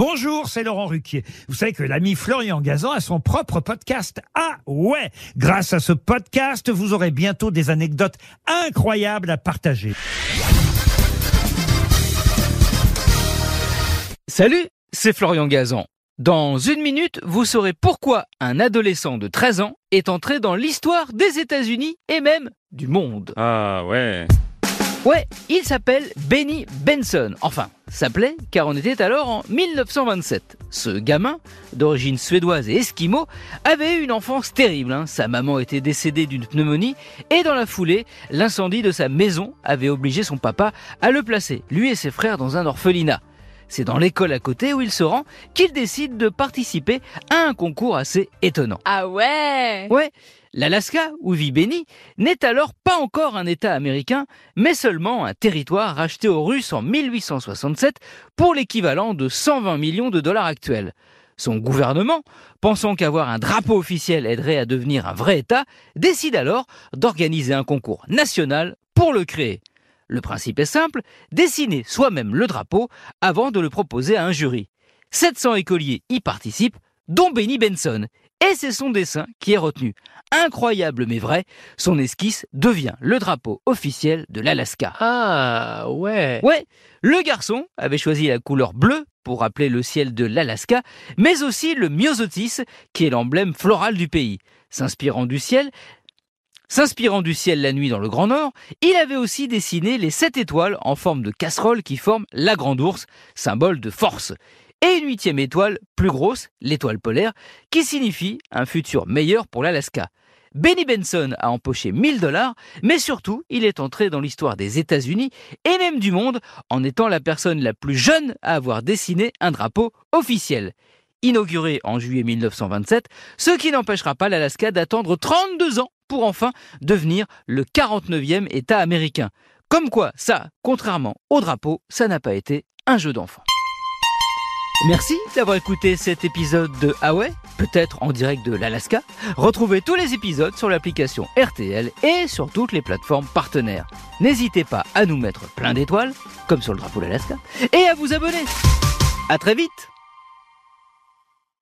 Bonjour, c'est Laurent Ruquier. Vous savez que l'ami Florian Gazan a son propre podcast. Ah ouais Grâce à ce podcast, vous aurez bientôt des anecdotes incroyables à partager. Salut, c'est Florian Gazan. Dans une minute, vous saurez pourquoi un adolescent de 13 ans est entré dans l'histoire des États-Unis et même du monde. Ah ouais. Ouais, il s'appelle Benny Benson. Enfin, s'appelait car on était alors en 1927. Ce gamin, d'origine suédoise et esquimau, avait eu une enfance terrible. hein. Sa maman était décédée d'une pneumonie et dans la foulée, l'incendie de sa maison avait obligé son papa à le placer, lui et ses frères, dans un orphelinat. C'est dans l'école à côté où il se rend qu'il décide de participer à un concours assez étonnant. Ah ouais? Ouais, l'Alaska, où vit Benny, n'est alors pas encore un État américain, mais seulement un territoire racheté aux Russes en 1867 pour l'équivalent de 120 millions de dollars actuels. Son gouvernement, pensant qu'avoir un drapeau officiel aiderait à devenir un vrai État, décide alors d'organiser un concours national pour le créer. Le principe est simple, dessiner soi-même le drapeau avant de le proposer à un jury. 700 écoliers y participent, dont Benny Benson. Et c'est son dessin qui est retenu. Incroyable mais vrai, son esquisse devient le drapeau officiel de l'Alaska. Ah ouais. Ouais, le garçon avait choisi la couleur bleue pour rappeler le ciel de l'Alaska, mais aussi le myosotis, qui est l'emblème floral du pays. S'inspirant du ciel, S'inspirant du ciel la nuit dans le Grand Nord, il avait aussi dessiné les sept étoiles en forme de casserole qui forment la grande ours, symbole de force. Et une huitième étoile, plus grosse, l'étoile polaire, qui signifie un futur meilleur pour l'Alaska. Benny Benson a empoché 1000 dollars, mais surtout, il est entré dans l'histoire des États-Unis et même du monde en étant la personne la plus jeune à avoir dessiné un drapeau officiel. Inauguré en juillet 1927, ce qui n'empêchera pas l'Alaska d'attendre 32 ans pour enfin devenir le 49e État américain. Comme quoi, ça, contrairement au drapeau, ça n'a pas été un jeu d'enfant. Merci d'avoir écouté cet épisode de Ah peut-être en direct de l'Alaska. Retrouvez tous les épisodes sur l'application RTL et sur toutes les plateformes partenaires. N'hésitez pas à nous mettre plein d'étoiles, comme sur le drapeau de l'Alaska, et à vous abonner. À très vite